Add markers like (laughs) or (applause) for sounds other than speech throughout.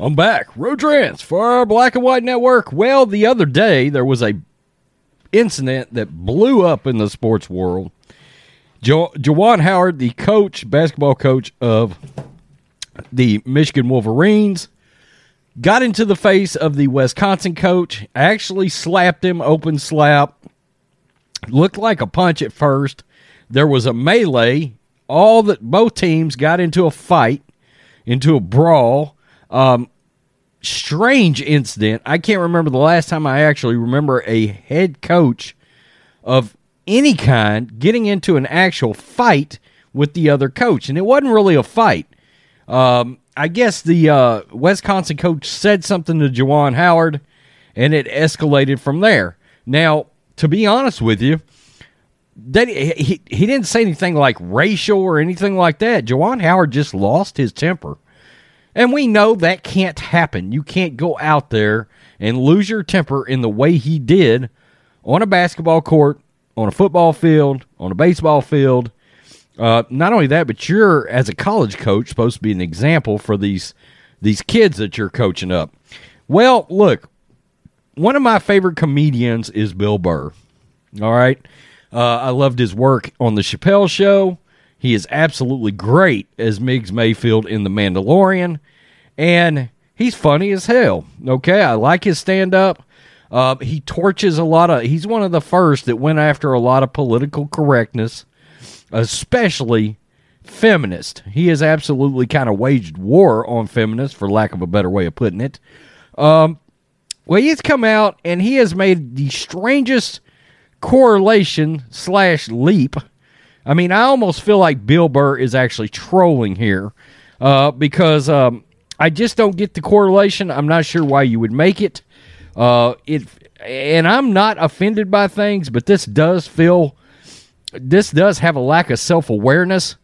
I'm back. Road Trans for our Black and White Network. Well, the other day there was a incident that blew up in the sports world. Jo- Juwan Howard, the coach, basketball coach of the Michigan Wolverines, got into the face of the Wisconsin coach, actually slapped him, open slap. Looked like a punch at first. There was a melee. All that both teams got into a fight, into a brawl. Um, strange incident. I can't remember the last time I actually remember a head coach of any kind getting into an actual fight with the other coach, and it wasn't really a fight. Um, I guess the uh, Wisconsin coach said something to Juwan Howard, and it escalated from there. Now, to be honest with you, he he didn't say anything like racial or anything like that. Juwan Howard just lost his temper. And we know that can't happen. You can't go out there and lose your temper in the way he did on a basketball court, on a football field, on a baseball field. Uh, not only that, but you're as a college coach supposed to be an example for these these kids that you're coaching up. Well, look, one of my favorite comedians is Bill Burr. All right, uh, I loved his work on the Chappelle Show. He is absolutely great as Migs Mayfield in The Mandalorian, and he's funny as hell. Okay, I like his stand up. Uh, he torches a lot of. He's one of the first that went after a lot of political correctness, especially feminist. He has absolutely kind of waged war on feminists, for lack of a better way of putting it. Um, well, he's come out and he has made the strangest correlation slash leap. I mean, I almost feel like Bill Burr is actually trolling here uh, because um, I just don't get the correlation. I'm not sure why you would make it. Uh, it and I'm not offended by things, but this does feel this does have a lack of self awareness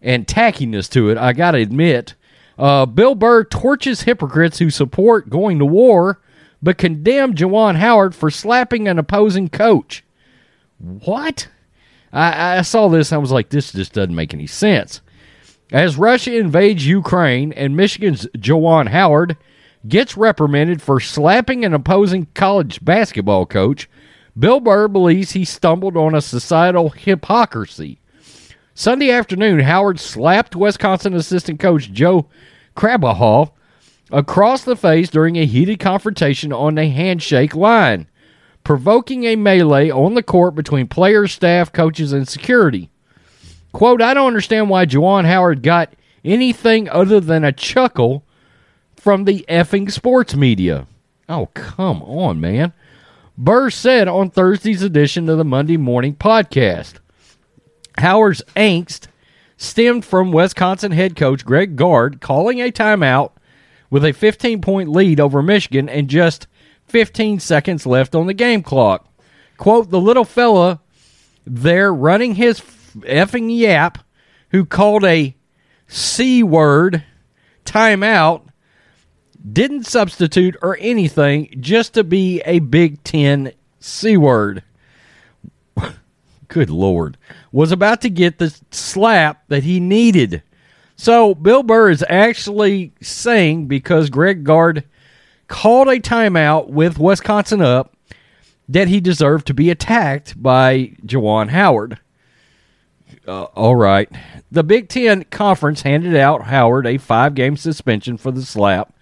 and tackiness to it. I gotta admit. Uh, Bill Burr torches hypocrites who support going to war, but condemn Juwan Howard for slapping an opposing coach. What? I, I saw this. I was like, this just doesn't make any sense. As Russia invades Ukraine and Michigan's Juwan Howard gets reprimanded for slapping an opposing college basketball coach, Bill Burr believes he stumbled on a societal hypocrisy. Sunday afternoon, Howard slapped Wisconsin assistant coach Joe Krabbenhoft across the face during a heated confrontation on the handshake line, provoking a melee on the court between players, staff, coaches, and security. Quote, I don't understand why Juwan Howard got anything other than a chuckle from the effing sports media. Oh, come on, man. Burr said on Thursday's edition of the Monday Morning Podcast. Howard's angst stemmed from Wisconsin head coach Greg Gard calling a timeout with a 15 point lead over Michigan and just 15 seconds left on the game clock. Quote, the little fella there running his effing yap who called a C word timeout didn't substitute or anything just to be a Big Ten C word. (laughs) Good Lord. Was about to get the slap that he needed. So Bill Burr is actually saying because Greg Gard called a timeout with Wisconsin up that he deserved to be attacked by Juwan Howard. Uh, all right. The Big Ten Conference handed out Howard a five game suspension for the slap,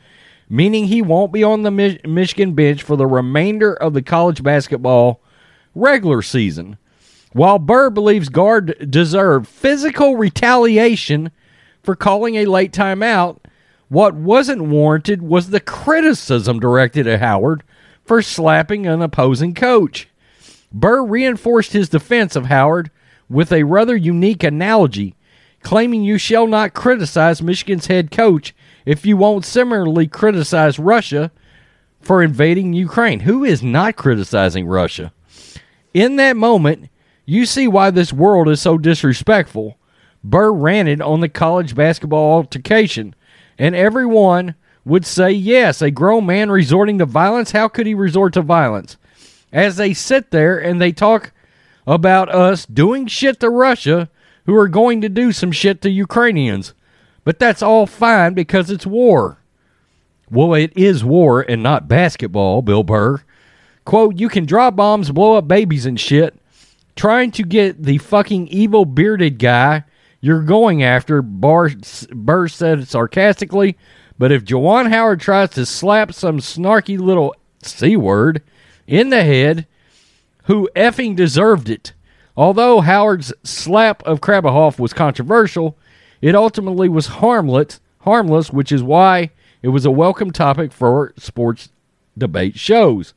meaning he won't be on the Mi- Michigan bench for the remainder of the college basketball regular season. While Burr believes Gard deserved physical retaliation for calling a late timeout, what wasn't warranted was the criticism directed at Howard for slapping an opposing coach. Burr reinforced his defense of Howard with a rather unique analogy, claiming you shall not criticize Michigan's head coach if you won't similarly criticize Russia for invading Ukraine. Who is not criticizing Russia? In that moment, you see why this world is so disrespectful. Burr ranted on the college basketball altercation, and everyone would say, yes, a grown man resorting to violence. How could he resort to violence? As they sit there and they talk about us doing shit to Russia who are going to do some shit to Ukrainians. But that's all fine because it's war. Well, it is war and not basketball, Bill Burr. Quote, you can drop bombs, blow up babies and shit. Trying to get the fucking evil bearded guy you're going after, Bar- Burr said sarcastically. But if Juwan Howard tries to slap some snarky little C word in the head, who effing deserved it? Although Howard's slap of Krabbenhoft was controversial, it ultimately was harmless, harmless, which is why it was a welcome topic for sports debate shows.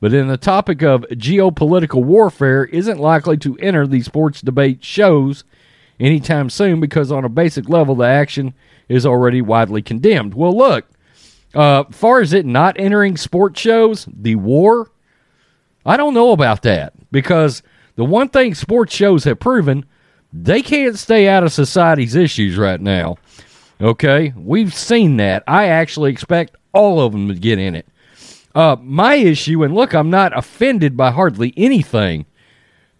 But in the topic of geopolitical warfare isn't likely to enter the sports debate shows anytime soon because on a basic level the action is already widely condemned. Well, look, uh, far as it not entering sports shows, the war, I don't know about that because the one thing sports shows have proven they can't stay out of society's issues right now. Okay, we've seen that. I actually expect all of them to get in it. Uh, my issue, and look, I'm not offended by hardly anything,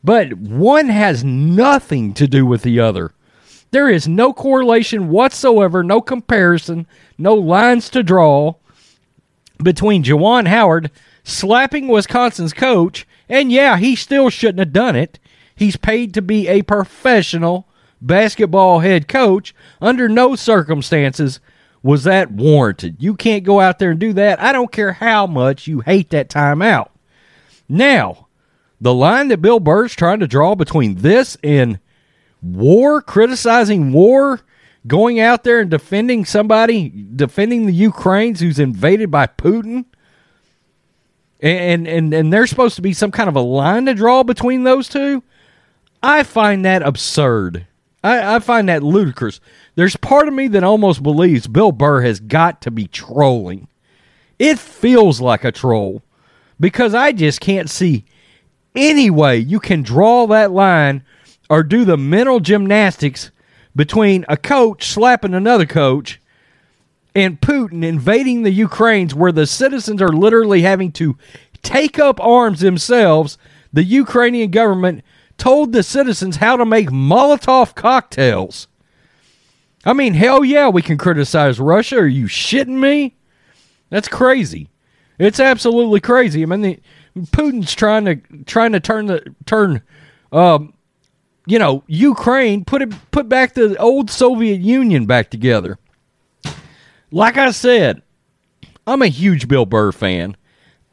but one has nothing to do with the other. There is no correlation whatsoever, no comparison, no lines to draw between Juwan Howard slapping Wisconsin's coach, and yeah, he still shouldn't have done it. He's paid to be a professional basketball head coach. Under no circumstances was that warranted. You can't go out there and do that. I don't care how much you hate that timeout. Now, the line that Bill Burr's trying to draw between this and war, criticizing war, going out there and defending somebody, defending the Ukrainians who's invaded by Putin, and and and there's supposed to be some kind of a line to draw between those two. I find that absurd. I, I find that ludicrous. There's part of me that almost believes Bill Burr has got to be trolling. It feels like a troll because I just can't see any way you can draw that line or do the mental gymnastics between a coach slapping another coach and Putin invading the Ukraines where the citizens are literally having to take up arms themselves. The Ukrainian government told the citizens how to make Molotov cocktails. I mean, hell yeah, we can criticize Russia. Are you shitting me? That's crazy. It's absolutely crazy. I mean, the, Putin's trying to trying to turn the turn, um, you know, Ukraine put it put back the old Soviet Union back together. Like I said, I'm a huge Bill Burr fan.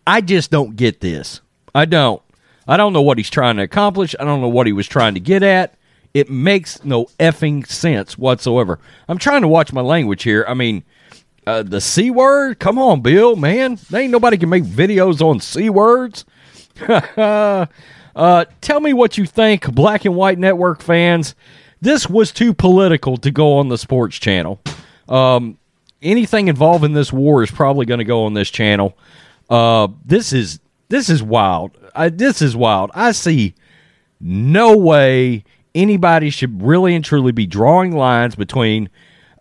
I just don't get this. I don't. I don't know what he's trying to accomplish. I don't know what he was trying to get at. It makes no effing sense whatsoever. I'm trying to watch my language here. I mean, uh, the C word? Come on, Bill, man. There ain't nobody can make videos on C words. (laughs) uh, tell me what you think, Black and White Network fans. This was too political to go on the sports channel. Um, anything involving this war is probably going to go on this channel. Uh, this is this is wild. I, this is wild. I see no way anybody should really and truly be drawing lines between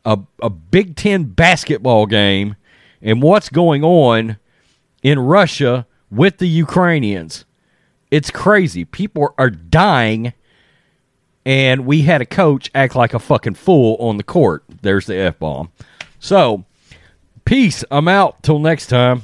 a, a Big Ten basketball game and what's going on in Russia with the Ukrainians. It's crazy. People are dying, and we had a coach act like a fucking fool on the court. There's the F bomb. So, peace. I'm out. Till next time.